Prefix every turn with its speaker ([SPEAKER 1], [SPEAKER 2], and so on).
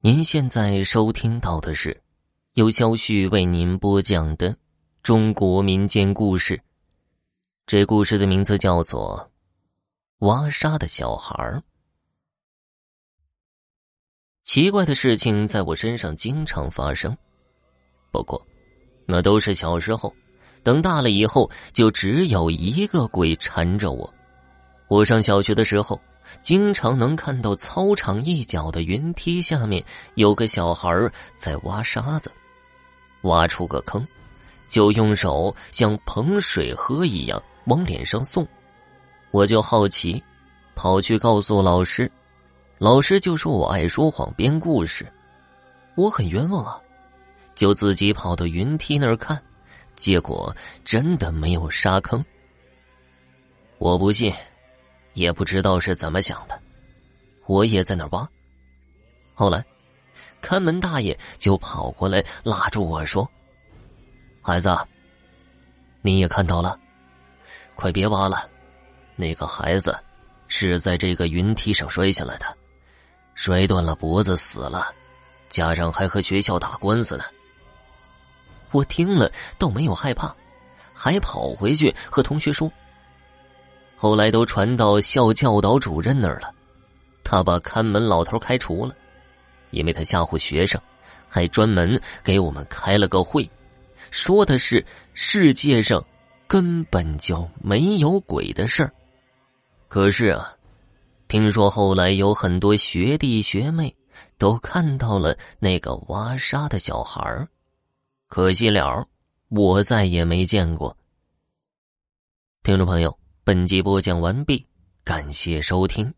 [SPEAKER 1] 您现在收听到的是由肖旭为您播讲的中国民间故事。这故事的名字叫做《挖沙的小孩》。奇怪的事情在我身上经常发生，不过那都是小时候。等大了以后，就只有一个鬼缠着我。我上小学的时候。经常能看到操场一角的云梯下面有个小孩在挖沙子，挖出个坑，就用手像捧水喝一样往脸上送。我就好奇，跑去告诉老师，老师就说我爱说谎编故事。我很冤枉啊，就自己跑到云梯那儿看，结果真的没有沙坑。我不信。也不知道是怎么想的，我也在那挖。后来，看门大爷就跑过来拉住我说：“孩子，你也看到了，快别挖了。那个孩子是在这个云梯上摔下来的，摔断了脖子死了，家长还和学校打官司呢。”我听了倒没有害怕，还跑回去和同学说。后来都传到校教导主任那儿了，他把看门老头开除了，因为他吓唬学生，还专门给我们开了个会，说的是世界上根本就没有鬼的事儿。可是啊，听说后来有很多学弟学妹都看到了那个挖沙的小孩儿，可惜了，我再也没见过。听众朋友。本集播讲完毕，感谢收听。